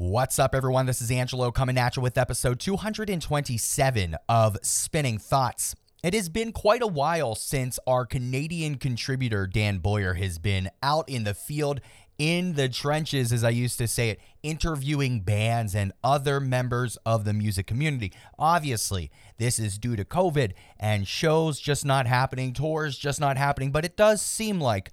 What's up, everyone? This is Angelo coming at you with episode 227 of Spinning Thoughts. It has been quite a while since our Canadian contributor, Dan Boyer, has been out in the field, in the trenches, as I used to say it, interviewing bands and other members of the music community. Obviously, this is due to COVID and shows just not happening, tours just not happening, but it does seem like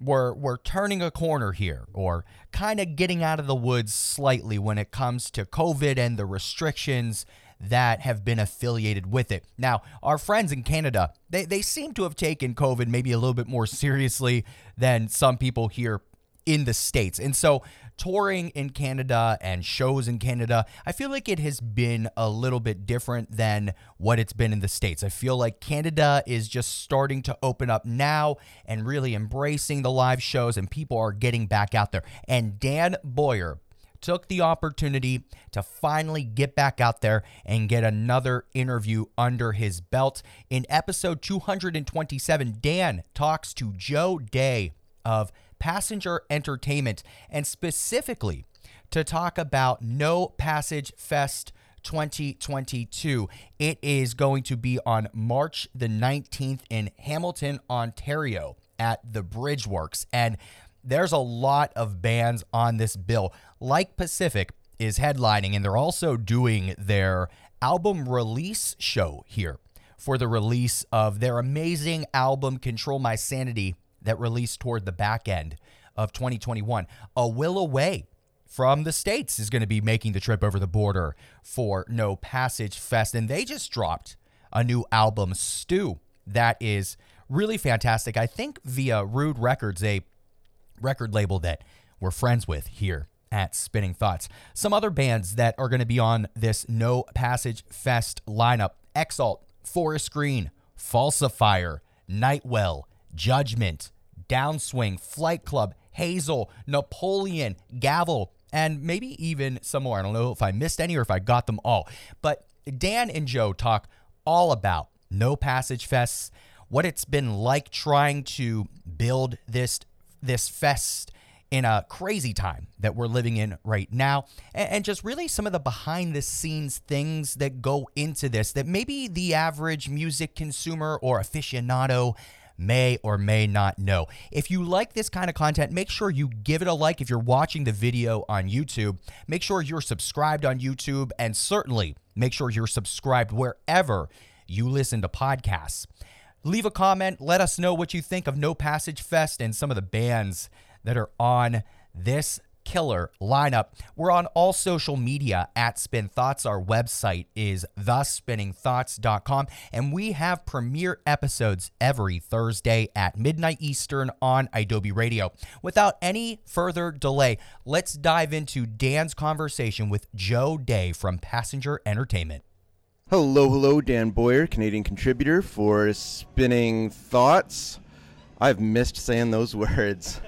we're we're turning a corner here or kind of getting out of the woods slightly when it comes to COVID and the restrictions that have been affiliated with it. Now, our friends in Canada, they, they seem to have taken COVID maybe a little bit more seriously than some people here in the States. And so touring in Canada and shows in Canada, I feel like it has been a little bit different than what it's been in the States. I feel like Canada is just starting to open up now and really embracing the live shows, and people are getting back out there. And Dan Boyer, took the opportunity to finally get back out there and get another interview under his belt. In episode 227, Dan talks to Joe Day of Passenger Entertainment, and specifically to talk about No Passage Fest 2022. It is going to be on March the 19th in Hamilton, Ontario at the Bridgeworks. And there's a lot of bands on this bill. Like Pacific is headlining, and they're also doing their album release show here for the release of their amazing album, Control My Sanity that released toward the back end of 2021. A Will Away from the States is going to be making the trip over the border for No Passage Fest. And they just dropped a new album, Stew, that is really fantastic. I think via Rude Records, a record label that we're friends with here at Spinning Thoughts. Some other bands that are going to be on this No Passage Fest lineup Exalt, Forest Green, Falsifier, Nightwell, Judgment, Downswing, Flight Club, Hazel, Napoleon, Gavel, and maybe even some more. I don't know if I missed any or if I got them all. But Dan and Joe talk all about No Passage Fests, what it's been like trying to build this this fest in a crazy time that we're living in right now, and, and, just really some of the behind the scenes things that go into this that maybe the average music consumer or aficionado may or may not know. If you like this kind of content, make sure you give it a like. If you're watching the video on YouTube, make sure you're subscribed on YouTube and certainly make sure you're subscribed wherever you listen to podcasts. Leave a comment. Let us know what you think of No Passage Fest and some of the bands that are on this killer lineup. We're on all social media at Spin Thoughts. Our website is thespinningthoughts.com, and we have premiere episodes every Thursday at midnight Eastern on Adobe Radio. Without any further delay, let's dive into Dan's conversation with Joe Day from Passenger Entertainment. Hello, hello, Dan Boyer, Canadian contributor for Spinning Thoughts. I've missed saying those words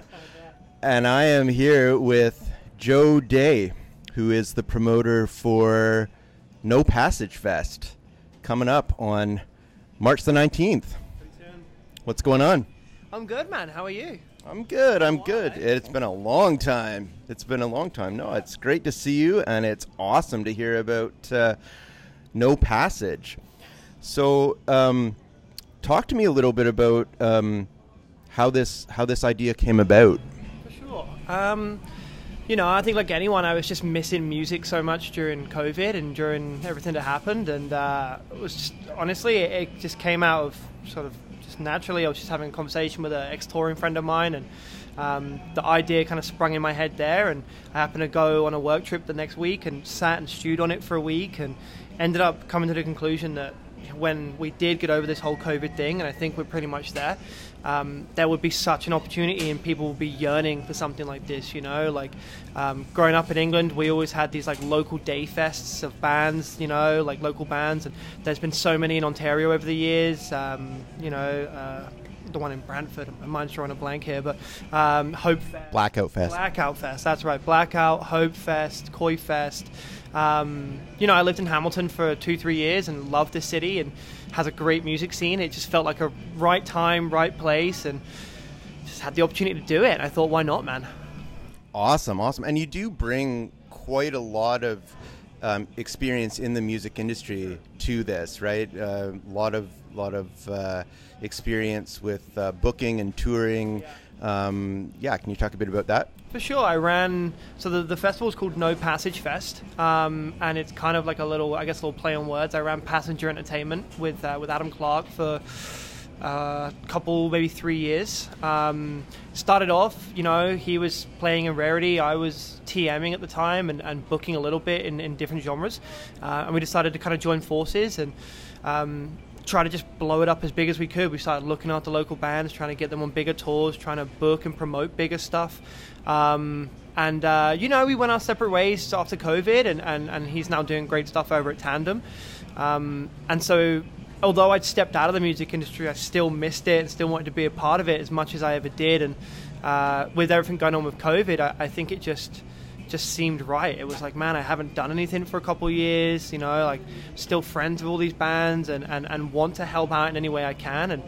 and I am here with Joe Day, who is the promoter for No Passage Fest, coming up on March the 19th. What's going on? I'm good, man. How are you? I'm good. I'm good. It's been a long time. It's been a long time. No, it's great to see you, and it's awesome to hear about uh, No Passage. So, um, talk to me a little bit about um, how this how this idea came about. Um, you know, I think like anyone, I was just missing music so much during COVID and during everything that happened, and uh, it was just honestly, it, it, just came out of sort of just naturally. I was just having a conversation with an ex-touring friend of mine, and um, the idea kind of sprung in my head there, and I happened to go on a work trip the next week and sat and stewed on it for a week, and ended up coming to the conclusion that when we did get over this whole COVID thing, and I think we're pretty much there, um, there would be such an opportunity and people would be yearning for something like this, you know, like um, growing up in England, we always had these like local day fests of bands, you know, like local bands, and there's been so many in Ontario over the years, um, you know, uh, the one in Brantford. My mind's drawing a blank here, but um, Hope Fest. Blackout Fest. Blackout Fest, that's right. Blackout, Hope Fest, Koi Fest. Um, you know, I lived in Hamilton for two, three years and loved the city and has a great music scene. It just felt like a right time, right place, and just had the opportunity to do it. I thought, why not, man? Awesome, awesome. And you do bring quite a lot of um, experience in the music industry to this, right? A uh, lot of lot of uh, experience with uh, booking and touring. Um, yeah, can you talk a bit about that? For sure, I ran. So the, the festival is called No Passage Fest, um, and it's kind of like a little, I guess, a little play on words. I ran Passenger Entertainment with uh, with Adam Clark for a uh, couple, maybe three years. Um, started off, you know, he was playing in Rarity, I was TMing at the time and, and booking a little bit in, in different genres. Uh, and we decided to kind of join forces and um, try to just blow it up as big as we could. We started looking the local bands, trying to get them on bigger tours, trying to book and promote bigger stuff. Um, and, uh, you know, we went our separate ways after COVID, and, and, and he's now doing great stuff over at Tandem. Um, and so although I'd stepped out of the music industry, I still missed it and still wanted to be a part of it as much as I ever did. And uh, with everything going on with COVID, I, I, think it just just seemed right. It was like, man, I haven't done anything for a couple years, you know, like still friends with all these bands and, and, and want to help out in any way I can. And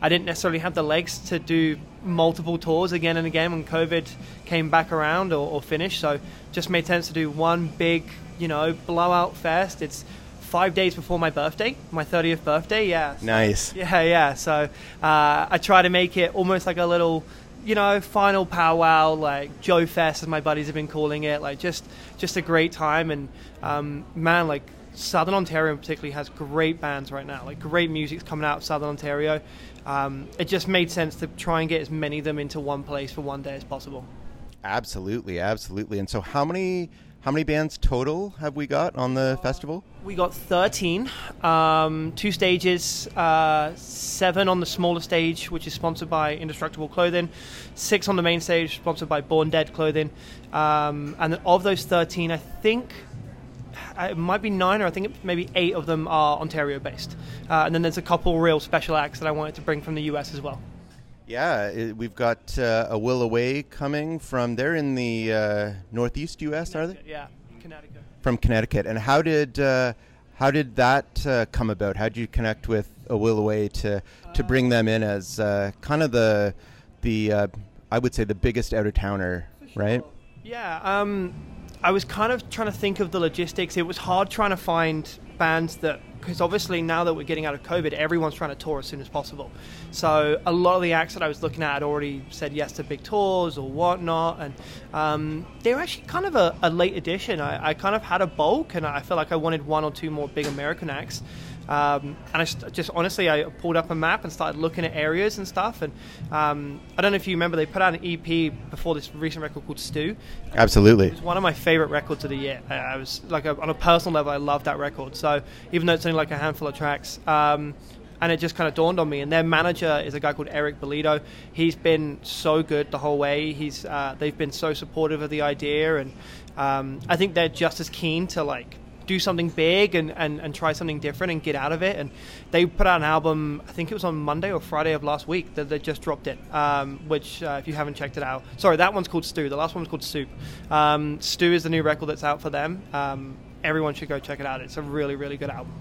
I didn't necessarily have the legs to do multiple tours again and again when COVID came back around or, or finished. So just made sense to do one big, you know, blowout fest. It's five days before my birthday, my 30th birthday. Yeah. So, nice. Yeah, yeah. So uh, I try to make it almost like a little, you know, final powwow, like Joe Fest, as my buddies have been calling it. Like just, just a great time. And um, man, like Southern Ontario particularly has great bands right now. Like great music's coming out of Southern Ontario. Um, it just made sense to try and get as many of them into one place for one day as possible. Absolutely, absolutely. And so, how many how many bands total have we got on the festival? We got 13, um, two stages, uh, seven on the smaller stage, which is sponsored by Indestructible Clothing, six on the main stage, sponsored by Born Dead Clothing. Um, and of those 13, I think uh, it might be nine or I think maybe eight of them are Ontario based. Uh, and then there's a couple real special acts that I wanted to bring from the US as well. Yeah, it, we've got uh, a Will Away coming from. They're in the uh, northeast U.S. Are they? Yeah, Connecticut. From Connecticut, and how did uh, how did that uh, come about? How did you connect with a Will Away to to bring them in as uh, kind of the the uh, I would say the biggest out of towner, sure. right? Yeah. Um, I was kind of trying to think of the logistics. It was hard trying to find bands that because obviously now that we're getting out of COVID, everyone's trying to tour as soon as possible. So a lot of the acts that I was looking at had already said yes to big tours or whatnot, and um, they were actually kind of a, a late addition. I, I, kind of had a bulk, and I felt like I wanted one or two more big American acts. Um, and I just honestly, I pulled up a map and started looking at areas and stuff. And um, I don't know if you remember, they put out an EP before this recent record called Stew. Absolutely, it was one of my favorite records of the year. I, was like, a, on a personal level, I love that record. So even though it's only like a handful of tracks. Um, and it just kind of dawned on me. And their manager is a guy called Eric Bolito. He's been so good the whole way. He's uh, they've been so supportive of the idea, and um, I think they're just as keen to like do something big and, and, and try something different and get out of it. And they put out an album, I think it was on Monday or Friday of last week that they just dropped it, um, which, uh, if you haven't checked it out, sorry, that one's called Stew. The last one's called Soup. Um, Stew is the new record that's out for them. Um, everyone should go check it out. It's a really, really good album.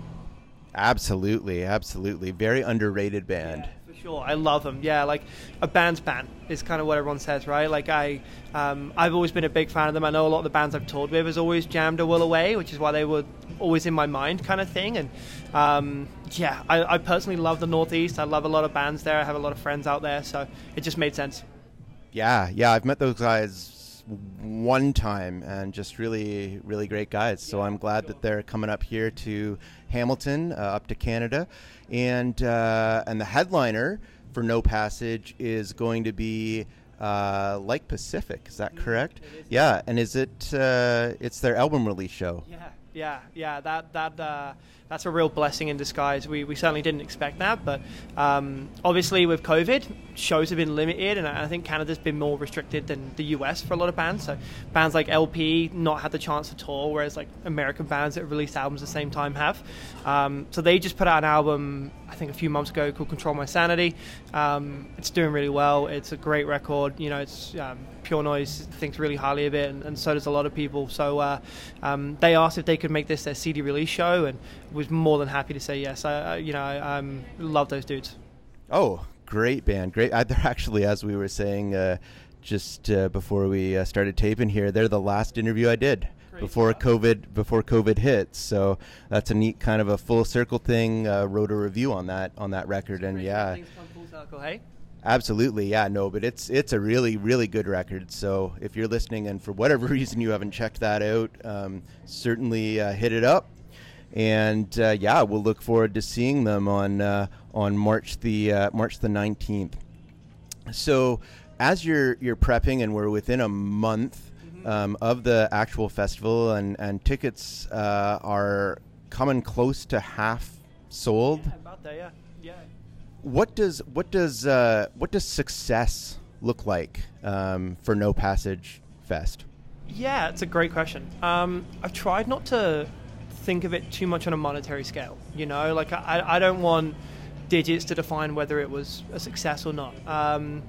Absolutely, absolutely. Very underrated band. Yeah sure. I love them. Yeah, like a band's band is kind of what everyone says, right? Like I, um, I've always been a big fan of them. I know a lot of the bands I've toured with has always jammed a will away, which is why they were always in my mind, kind of thing. And um, yeah, I, I personally love the Northeast. I love a lot of bands there. I have a lot of friends out there, so it just made sense. Yeah, yeah, I've met those guys one time and just really really great guys so i'm glad that they're coming up here to hamilton uh, up to canada and uh, and the headliner for No Passage is going to be uh, like Pacific. Is that correct? Yeah, and is it? Uh, it's their album release show. Yeah, yeah, yeah. That that uh, that's a real blessing in disguise. We, we certainly didn't expect that, but um, obviously with COVID, shows have been limited, and I think Canada's been more restricted than the US for a lot of bands. So bands like LP not had the chance to tour, whereas like American bands that released albums at the same time have. Um, so they just put out an album, I think a few months ago, called Control My Sanity. Um, it's doing really well. It's a great record. You know, it's um, Pure Noise thinks really highly of it, and, and so does a lot of people. So uh, um, they asked if they could make this their CD release show, and was more than happy to say yes. I, I you know, I um, love those dudes. Oh, great band, great. They're actually, as we were saying. Uh, just uh, before we uh, started taping here. They're the last interview I did before. COVID before COVID hit. So that's a neat kind of a full circle thing. Uh, wrote a review on that on that record, and yeah, come full circle, hey? Absolutely, yeah, no, but it's it's a really really good record. So if you're listening and for whatever reason you haven't checked that out, um, certainly uh, hit it up. And uh, yeah, we'll look forward to seeing them on uh, on March the uh, March the nineteenth. So as you're you're prepping and we're within a month um, of the actual festival and and tickets uh, are coming close to half sold Yeah, about there, yeah. What does what does uh, what does success look like um, for No Passage Fest? Yeah, it's a great question. Um, I've tried not to think of it too much on a monetary scale. You know, like I, I don't want digits to define whether it was a success or not. Um,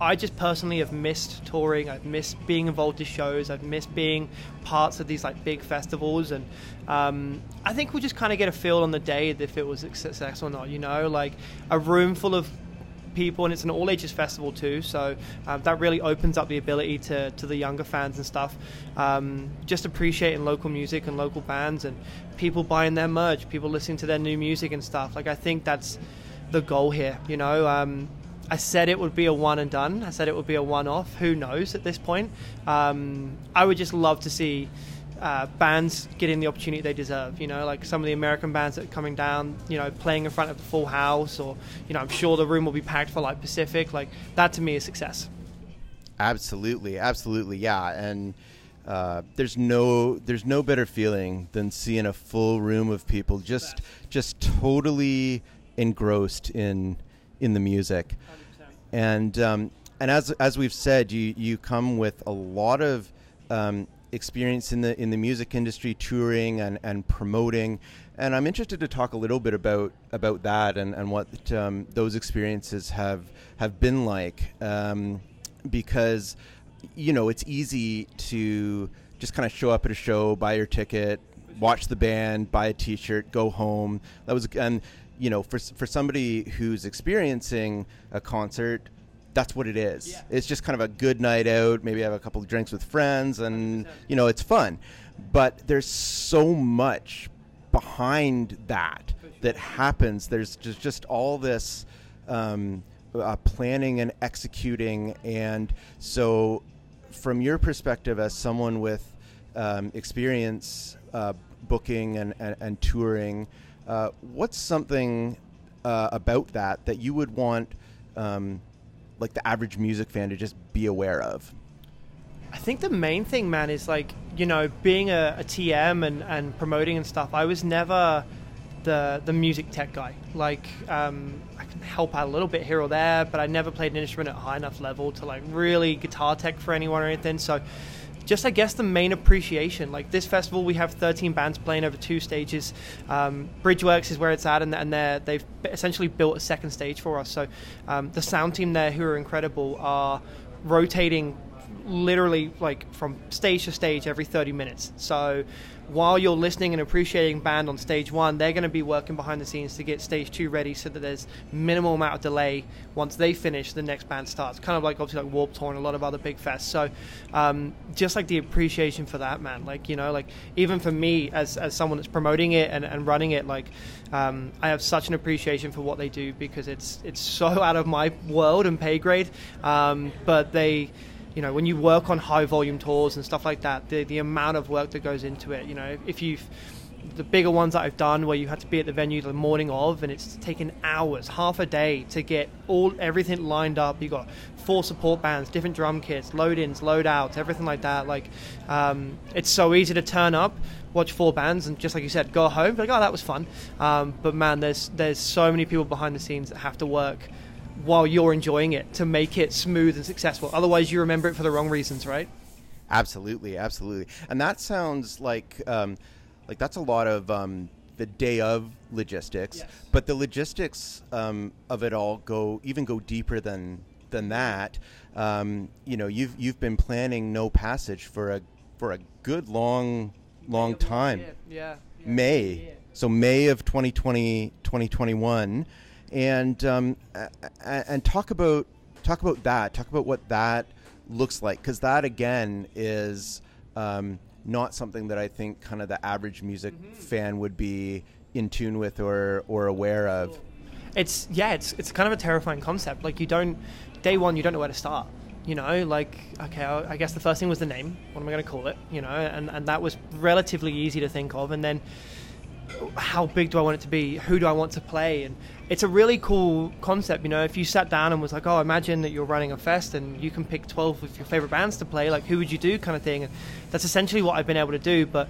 I just personally have missed touring. I've missed being involved in shows. I've missed being parts of these like big festivals, and um, I think we'll just kind of get a feel on the day if it was a success or not. You know, like a room full of people, and it's an all ages festival too. So um, that really opens up the ability to, to the younger fans and stuff. Um, just appreciating local music and local bands, and people buying their merch, people listening to their new music and stuff. Like I think that's the goal here. You know. Um, I said it would be a one and done. I said it would be a one off. Who knows at this point? Um, I would just love to see uh, bands getting the opportunity they deserve. You know, like some of the American bands that are coming down, you know, playing in front of a full house, or you know, I'm sure the room will be packed for like Pacific. Like that to me is success. Absolutely, absolutely, yeah. And uh, there's no there's no better feeling than seeing a full room of people just just totally engrossed in in the music. And um, and as as we've said, you you come with a lot of um, experience in the in the music industry, touring and, and promoting. And I'm interested to talk a little bit about about that and and what um, those experiences have have been like, um, because you know it's easy to just kind of show up at a show, buy your ticket, watch the band, buy a T-shirt, go home. That was and you know for for somebody who's experiencing a concert that's what it is. Yeah. It's just kind of a good night out, maybe have a couple of drinks with friends and you know, it's fun. But there's so much behind that that happens. There's just just all this um, uh, planning and executing and so from your perspective as someone with um, experience uh, booking and, and, and touring, uh, what's something uh, about that that you would want um, like the average music fan to just be aware of? I think the main thing, man, is like you know being a, a TM and, and promoting and stuff. I was never the the music tech guy. Like um, I can help out a little bit here or there, but I never played an instrument at a high enough level to like really guitar tech for anyone or anything. So just I guess the main appreciation. Like this festival, we have 13 bands playing over two stages. Um, Bridgeworks is where it's at, and, and they're, they've essentially built a second stage for us. So um, the sound team there, who are incredible, are rotating literally like from stage to stage every 30 minutes. So while you're listening and appreciating band on stage one, they're going to be working behind the scenes to get stage two ready so that there's minimal amount of delay. Once they finish, the next band starts. Kind of like obviously like Warped Tour and a lot of other big fests. So um, just like the appreciation for that, man. Like you know, like even for me as as someone that's promoting it and, and running it, like um, I have such an appreciation for what they do because it's it's so out of my world and pay grade. Um, but they you know, when you work on high volume tours and stuff like that, the, the amount of work that goes into it, you know, if you've the bigger ones that I've done where you had to be at the venue the morning of and it's taken hours, half a day to get all everything lined up. You got four support bands, different drum kits, load ins, load outs, everything like that. Like um, it's so easy to turn up, watch four bands and just like you said, go home, like, oh that was fun. Um, but man, there's there's so many people behind the scenes that have to work while you're enjoying it to make it smooth and successful. Otherwise, you remember it for the wrong reasons, right? Absolutely, absolutely. And that sounds like um, like that's a lot of um, the day of logistics, Yes. but the logistics um, of it all go even go deeper than than that. Um, you know, you've you've been planning no passage for a for a good long long time. Yeah. May. So May of 2020, 2021, and um, and talk about talk about that. Talk about what that looks like because that again is um, not something that I think kind of the average music fan would be in tune with or or aware of. it's yeah, it's it's kind of a terrifying concept. Like you don't day one, you don't know where to start. You know, like okay, I I guess the first thing was the name. What am I going to call it? You know, and and that was relatively easy to think of. And then how big do I want it to be? Who do I want to play? And it's a really cool concept. You know, if you sat down and was like, oh, imagine that you're running a fest and you can pick 12 of your favorite bands to play, like who would you do, kind of thing. And that's essentially what I've been able to do. But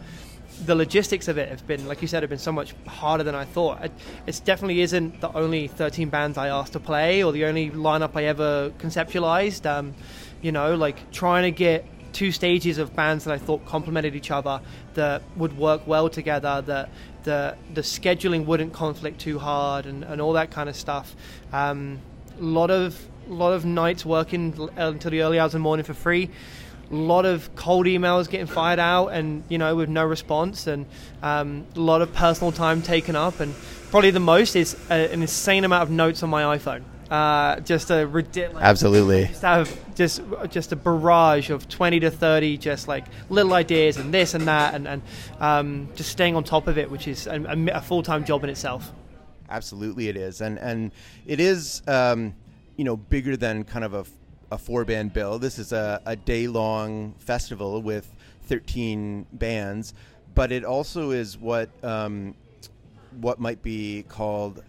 the logistics of it have been, like you said, have been so much harder than I thought. It, it definitely isn't the only 13 bands I asked to play or the only lineup I ever conceptualized. Um, you know, like trying to get two stages of bands that I thought complemented each other, that would work well together, that the the scheduling wouldn't conflict too hard, and, and all that kind of stuff. Um, a lot of lot of nights working until the early hours of the morning for free. A lot of cold emails getting fired out, and you know with no response, and um, a lot of personal time taken up, and probably the most is a, an insane amount of notes on my iPhone. Uh, just a ridiculous Absolutely. just have just just a barrage of 20 to 30 just like little ideas and this and that and, and um, just staying on top of it which is a, a, a full-time job in itself Absolutely, it is, and and it is, um, you know, bigger than kind of a, a four band bill. This is a, a day long festival with thirteen bands, but it also is what um, what might be called.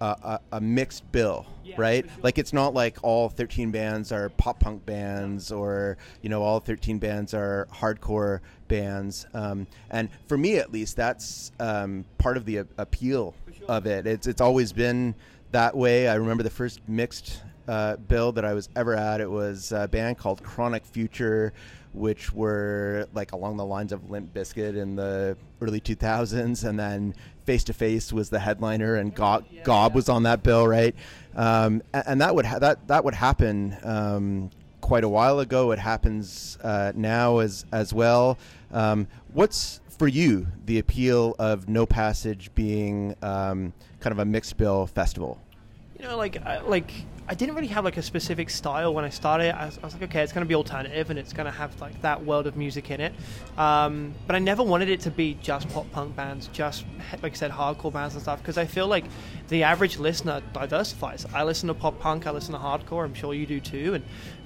A, a, a mixed bill, Yeah, right? sure. Like it's not like all 13 bands are pop punk bands or you know all 13 bands are hardcore bands. Um, and for me, at least, that's um, part of the a- appeal of it. It's it's always been that way. I remember the first mixed uh, bill that I was ever at. It was a band called Chronic Future, which were like along the lines of Limp Bizkit in the early 2000s, and then Face to Face was the headliner, and Gob, Gob was on that bill, right? Um, a- and, that would ha- that that would happen um, quite a while ago. It happens uh, now as as well. Um, what's for you the appeal of No Passage being um, kind of a mixed bill festival? you know like like I didn't really have like a specific style when I started. I was, I was like, okay, it's going to be alternative and it's going to have like that world of music in it. Um, but I never wanted it to be just pop punk bands, just like I said, hardcore bands and stuff. Because I feel like the average listener diversifies. I listen to pop punk, I listen to hardcore. I'm sure you do too. And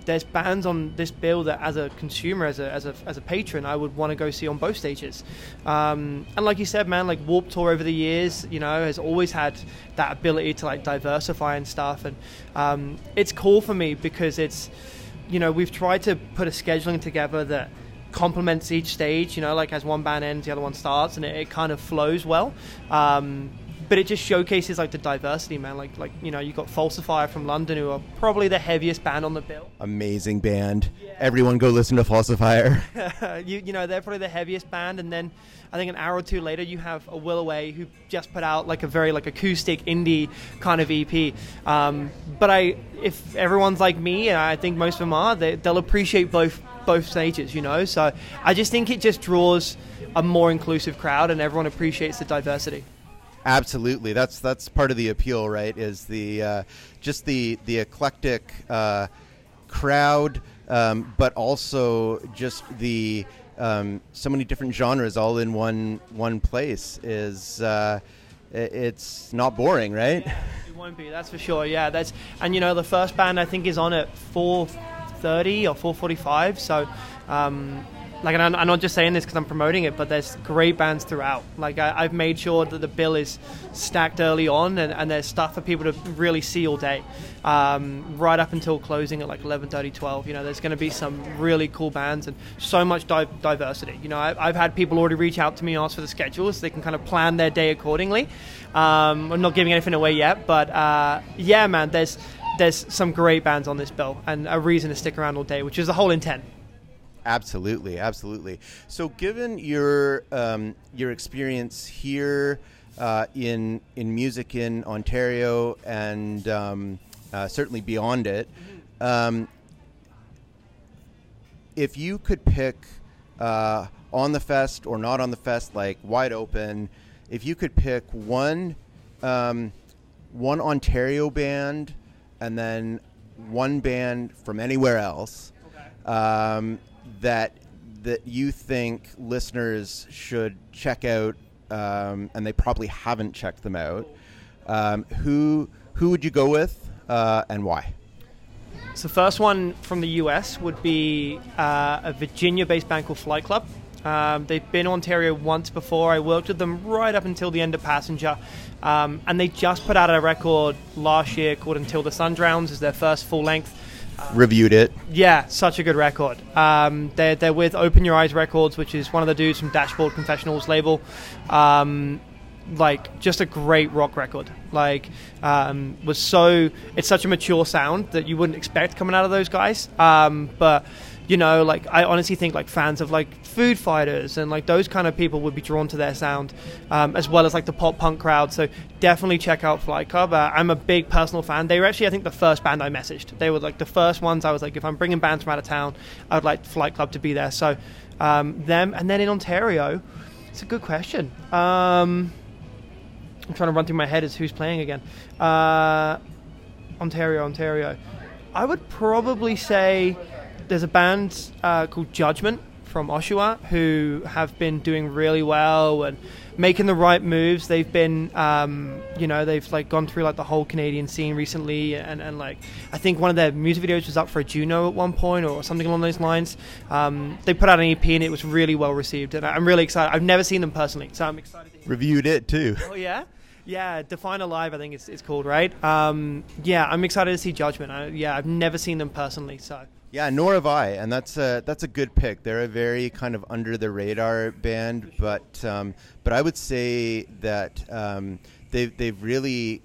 there's bands on this bill that, as a consumer, as a as a, as a patron, I would want to go see on both stages. Um, and like you said, man, like Warped Tour over the years, you know, has always had that ability to like diversify and stuff. And um, it's cool for me because it's, you know, we've tried to put a scheduling together that complements each stage. You know, like as one band ends, the other one starts, and it, it kind of flows well. Um, but it just showcases like the diversity, man. Like, like you know, you got Falsifier from London, who are probably the heaviest band on the bill. Amazing band. Everyone go listen to Falsifier. you, you know, they're probably the heaviest band, and then I think an hour or two later, you have a Will Away who just put out like a very like acoustic indie kind of EP. Um, but I, if everyone's like me, and I think most of them are, they, they'll appreciate both both stages, you know. So I just think it just draws a more inclusive crowd, and everyone appreciates the diversity. Absolutely, that's that's part of the appeal, right? Is the uh, just the the eclectic uh, crowd, um, but also just the um, so many different genres all in one one place. Is uh, it's not boring, right? It won't be, that's for sure. Yeah, that's and you know the first band I think is on at four thirty or four forty five. So, um, like, and I'm, not just saying this because I'm promoting it, but there's great bands throughout. Like, I, I've made sure that the bill is stacked early on, and, and there's stuff for people to really see all day, um, right up until closing at like 11:30, 12. You know, there's going to be some really cool bands and so much di- diversity. You know, I, I've had people already reach out to me, ask for the schedule, so they can kind of plan their day accordingly. Um, I'm not giving anything away yet, but uh, yeah, man, there's there's some great bands on this bill and a reason to stick around all day, which is the whole intent. Absolutely, absolutely. So, given your um, your experience here uh, in in music in Ontario and um, uh, certainly beyond it, um, if you could pick uh, on the fest or not on the fest, like wide open, if you could pick one um, one Ontario band and then one band from anywhere else, um, that that you think listeners should check out, um, and they probably haven't checked them out. Um, who who would you go with, uh, and why? So first one from the US would be uh, a Virginia-based band called Flight Club. Um, they've been Ontario once before. I worked with them right up until the end of Passenger. Um, and they just put out a record last year called Until the Sun Drowns as their first full length. Reviewed it. Yeah, such a good record. Um, they're, they're with Open Your Eyes Records, which is one of the dudes from Dashboard Confessional's label. Um, like just a great rock record. Like um, was so it's such a mature sound that you wouldn't expect coming out of those guys. Um, but you know, like I honestly think like fans of like Foo Fighters and like those kind of people would be drawn to their sound, um, as well as like the pop punk crowd. So definitely check out Flight Club. Uh, I'm a big personal fan. They were actually I think the first band I messaged. They were like the first ones I was like, if I'm bringing bands from out of town, I would like Flight Club to be there. So um, them, and then in Ontario, it's a good question. Um, I'm trying to run through my head as who's playing again. Uh, Ontario, Ontario. I would probably say there's a band uh, called Judgment from Oshawa who have been doing really well and making the right moves. They've been, um, you know, they've like gone through like the whole Canadian scene recently, and, and like I think one of their music videos was up for a Juno at one point or something along those lines. Um, they put out an EP and it was really well received, and I'm really excited. I've never seen them personally, so I'm excited. To hear. Reviewed it too. Oh yeah. Yeah, Define Alive, I think it's, it's called, right? Um, yeah, I'm excited to see Judgment. I, yeah, I've never seen them personally, so. Yeah, nor have I, and that's a that's a good pick. They're a very kind of under the radar band, but um, but I would say that um, they've they've really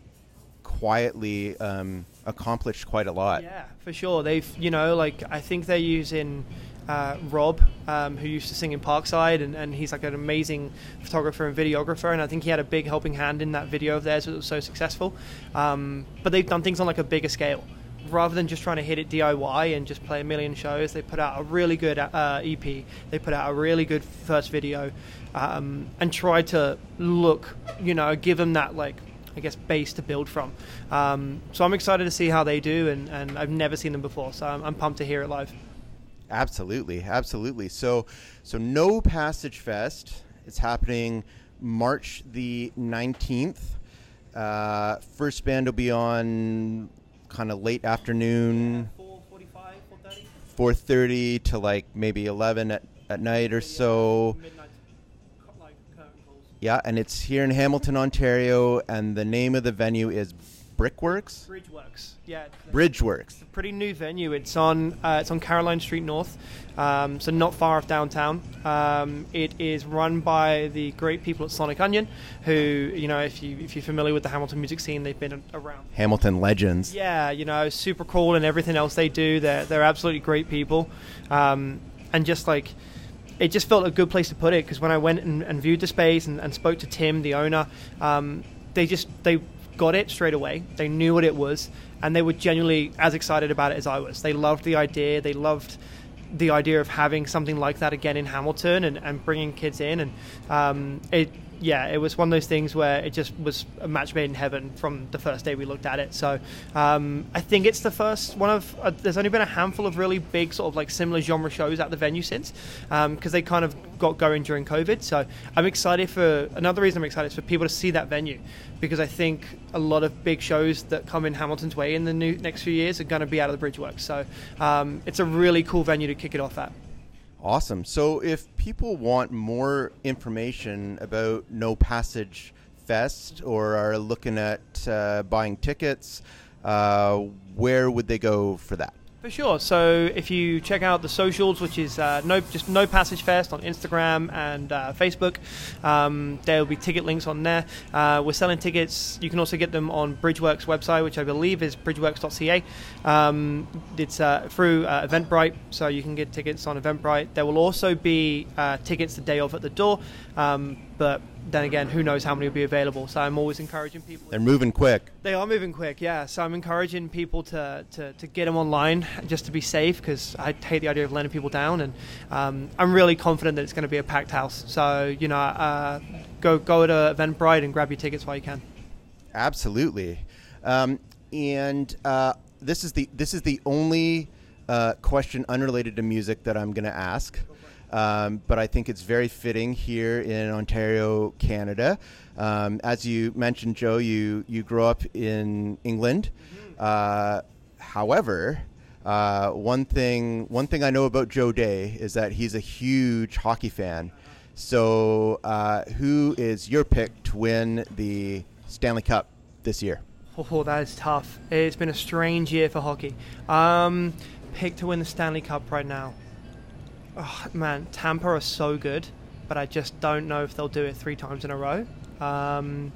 quietly um, accomplished quite a lot. Yeah, for sure. They've you know like I think they're using uh, Rob, um, who used to sing in Parkside, and, and he's like an amazing photographer and videographer, and I think he had a big helping hand in that video of theirs that was so successful. Um, but they've done things on like a bigger scale rather than just trying to hit it DIY and just play a million shows, they put out a really good uh, EP. They put out a really good first video, um, and tried to look, you know, give them that like. I guess base to build from. Um, so I'm excited to see how they do, and, and I've never seen them before, so I'm, I'm pumped to hear it live. Absolutely, absolutely. So, so no Passage Fest. It's happening March the nineteenth. Uh, first band will be on kind of late afternoon, 4.30 to like maybe 11 at, at night or so. Yeah, and it's here in Hamilton, Ontario, and the name of the venue is Brickworks. Bridgeworks, yeah. Bridgeworks. It's a pretty new venue. It's on uh, it's on Caroline Street North, um, so not far off downtown. Um, it is run by the great people at Sonic Unyon, who you know if you if you're familiar with the Hamilton music scene, they've been around. Hamilton legends. Yeah, you know, super cool and everything else they do. They're they're absolutely great people, um, and just like it just felt a good place to put it because when I went and, and viewed the space and, and, spoke to Tim, the owner, um, they just they got it straight away. They knew what it was, and they were genuinely as excited about it as I was. They loved the idea. They loved the idea of having something like that again in Hamilton and, and bringing kids in. And um, it yeah, it was one of those things where it just was a match made in heaven from the first day we looked at it. So um, I think it's the first one of. Uh, there's only been a handful of really big sort of like similar genre shows at the venue since, because um, they kind of got going during COVID. So I'm excited for another reason. I'm excited is for people to see that venue, because I think a lot of big shows that come in Hamilton's way in the new, next few years are going to be out of the Bridgeworks. So um, it's a really cool venue to kick it off at. Awesome. So, if people want more information about No Passage Fest or are looking at uh, buying tickets, uh, where would they go for that? For sure. So if you check out the socials, which is uh, no just no passage fest on Instagram and uh, Facebook, um, there will be ticket links on there. Uh, we're selling tickets. You can also get them on Bridgeworks website, which I believe is bridgeworks.ca. Um, it's uh, through uh, Eventbrite, so you can get tickets on Eventbrite. There will also be uh, tickets the day of at the door, um, but then again, who knows how many will be available. So I'm always encouraging people. They're moving quick. They are moving quick, yeah. So I'm encouraging people to, to, to get them online just to be safe because I hate the idea of letting people down. And um, I'm really confident that it's going to be a packed house. So, you know, uh, go, go to Eventbrite and grab your tickets while you can. Absolutely. Um, and uh, this is the this is the only uh, question unrelated to music that I'm going to ask. Um, but I think it's very fitting here in Ontario, Canada. Um, as you mentioned, Joe, you, you grew up in England. Uh, however, uh, one thing one thing I know about Joe Day is that he's a huge hockey fan. So, uh, who is your pick to win the Stanley Cup this year? Oh, that is tough. It's been a strange year for hockey. Um, pick to win the Stanley Cup right now. Oh, man, Tampa are so good, but I just don't know if they'll do it three times in a row. Um,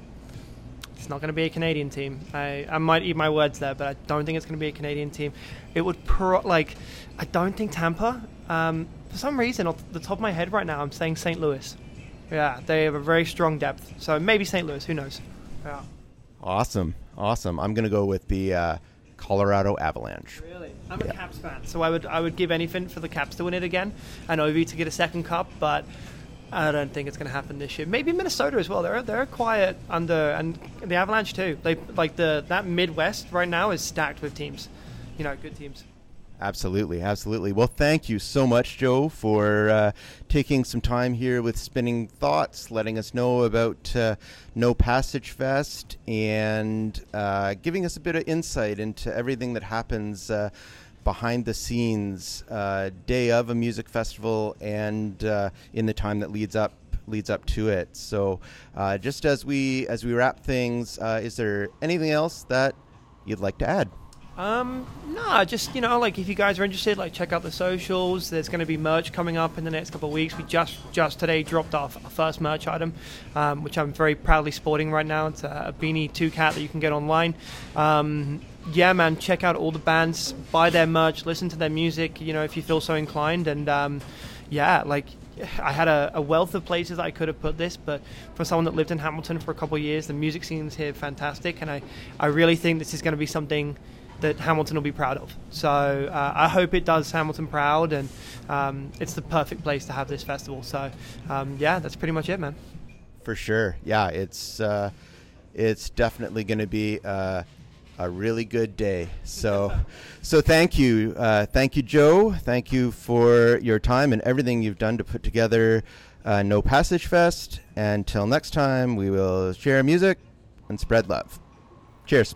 it's not going to be a Canadian team. I, I might eat my words there, but I don't think it's going to be a Canadian team. It would pro like, I don't think Tampa. Um, for some reason, off the top of my head right now, I'm saying St. Louis. Yeah, they have a very strong depth. So maybe St. Louis. Who knows? Yeah. Awesome, awesome. I'm gonna go with the uh, Colorado Avalanche. Really? I'm a Caps fan, so I would I would give anything for the Caps to win it again, and Ovi to get a second cup, but I don't think it's going to happen this year. Maybe Minnesota as well. They're they're quiet under, and the Avalanche too. They like the that Midwest right now is stacked with teams, you know, good teams. Absolutely, absolutely. Well, thank you so much, Joe, for uh, taking some time here with Spinning Thoughts, letting us know about uh, No Passage Fest, and uh, giving us a bit of insight into everything that happens uh, behind the scenes, uh, day of a music festival, and uh, in the time that leads up leads up to it. So, just as we as we wrap things, is there anything else that you'd like to add? Um, just you know, like if you guys are interested, like check out the socials. There's going to be merch coming up in the next couple of weeks. We just just today dropped off our first merch item, um, which I'm very proudly sporting right now. It's a, a beanie two cat that you can get online. Um, yeah, man, check out all the bands, buy their merch, listen to their music. You know, if you feel so inclined, and um, yeah, like I had a, a, wealth of places I could have put this, but for someone that lived in Hamilton for a couple of years, the music scene is here fantastic, and I, I really think this is going to be something that Hamilton will be proud of. So uh, I hope it does Hamilton proud, and um, it's the perfect place to have this festival. So um, yeah, that's pretty much it, man. For sure, yeah, it's uh, it's definitely going to be uh, a really good day. So so thank you, uh, thank you, Joe. Thank you for your time and everything you've done to put together uh, No Passage Fest. Until next time, we will share music and spread love. Cheers.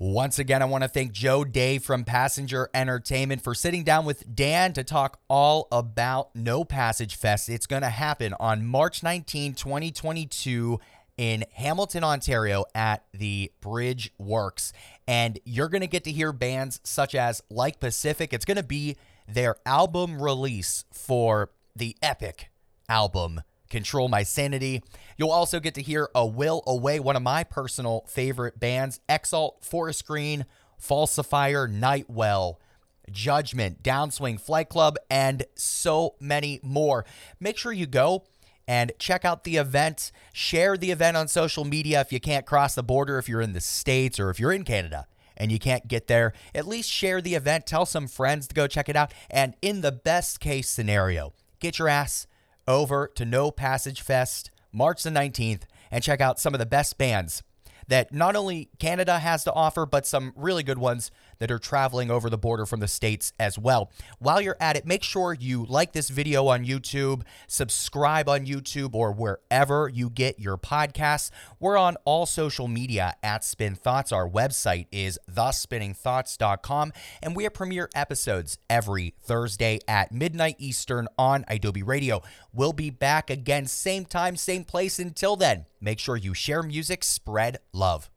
Once again, I want to thank Joe Day from Passenger Entertainment for sitting down with Dan to talk all about No Passage Fest. It's going to happen on March 19, 2022 in Hamilton, Ontario at the Bridge Works. And you're going to get to hear bands such as Like Pacific. It's going to be their album release for the epic album Control My Sanity. You'll also get to hear A Will Away, one of my personal favorite bands, Exalt, Forest Green, Falsifier, Nightwell, Judgment, Downswing Flight Club, and so many more. Make sure you go and check out the event. Share the event on social media if you can't cross the border, if you're in the States or if you're in Canada and you can't get there. At least share the event, tell some friends to go check it out. And in the best case scenario, get your ass over to No Passage Fest March the 19th and check out some of the best bands that not only Canada has to offer, but some really good ones that are traveling over the border from the States as well. While you're at it, make sure you like this video on YouTube, subscribe on YouTube or wherever you get your podcasts. We're on all social media at Spin Thoughts. Our website is thespinningthoughts.com, and we have premiere episodes every Thursday at midnight Eastern on Adobe Radio. We'll be back again, same time, same place. Until then, make sure you share music, spread love.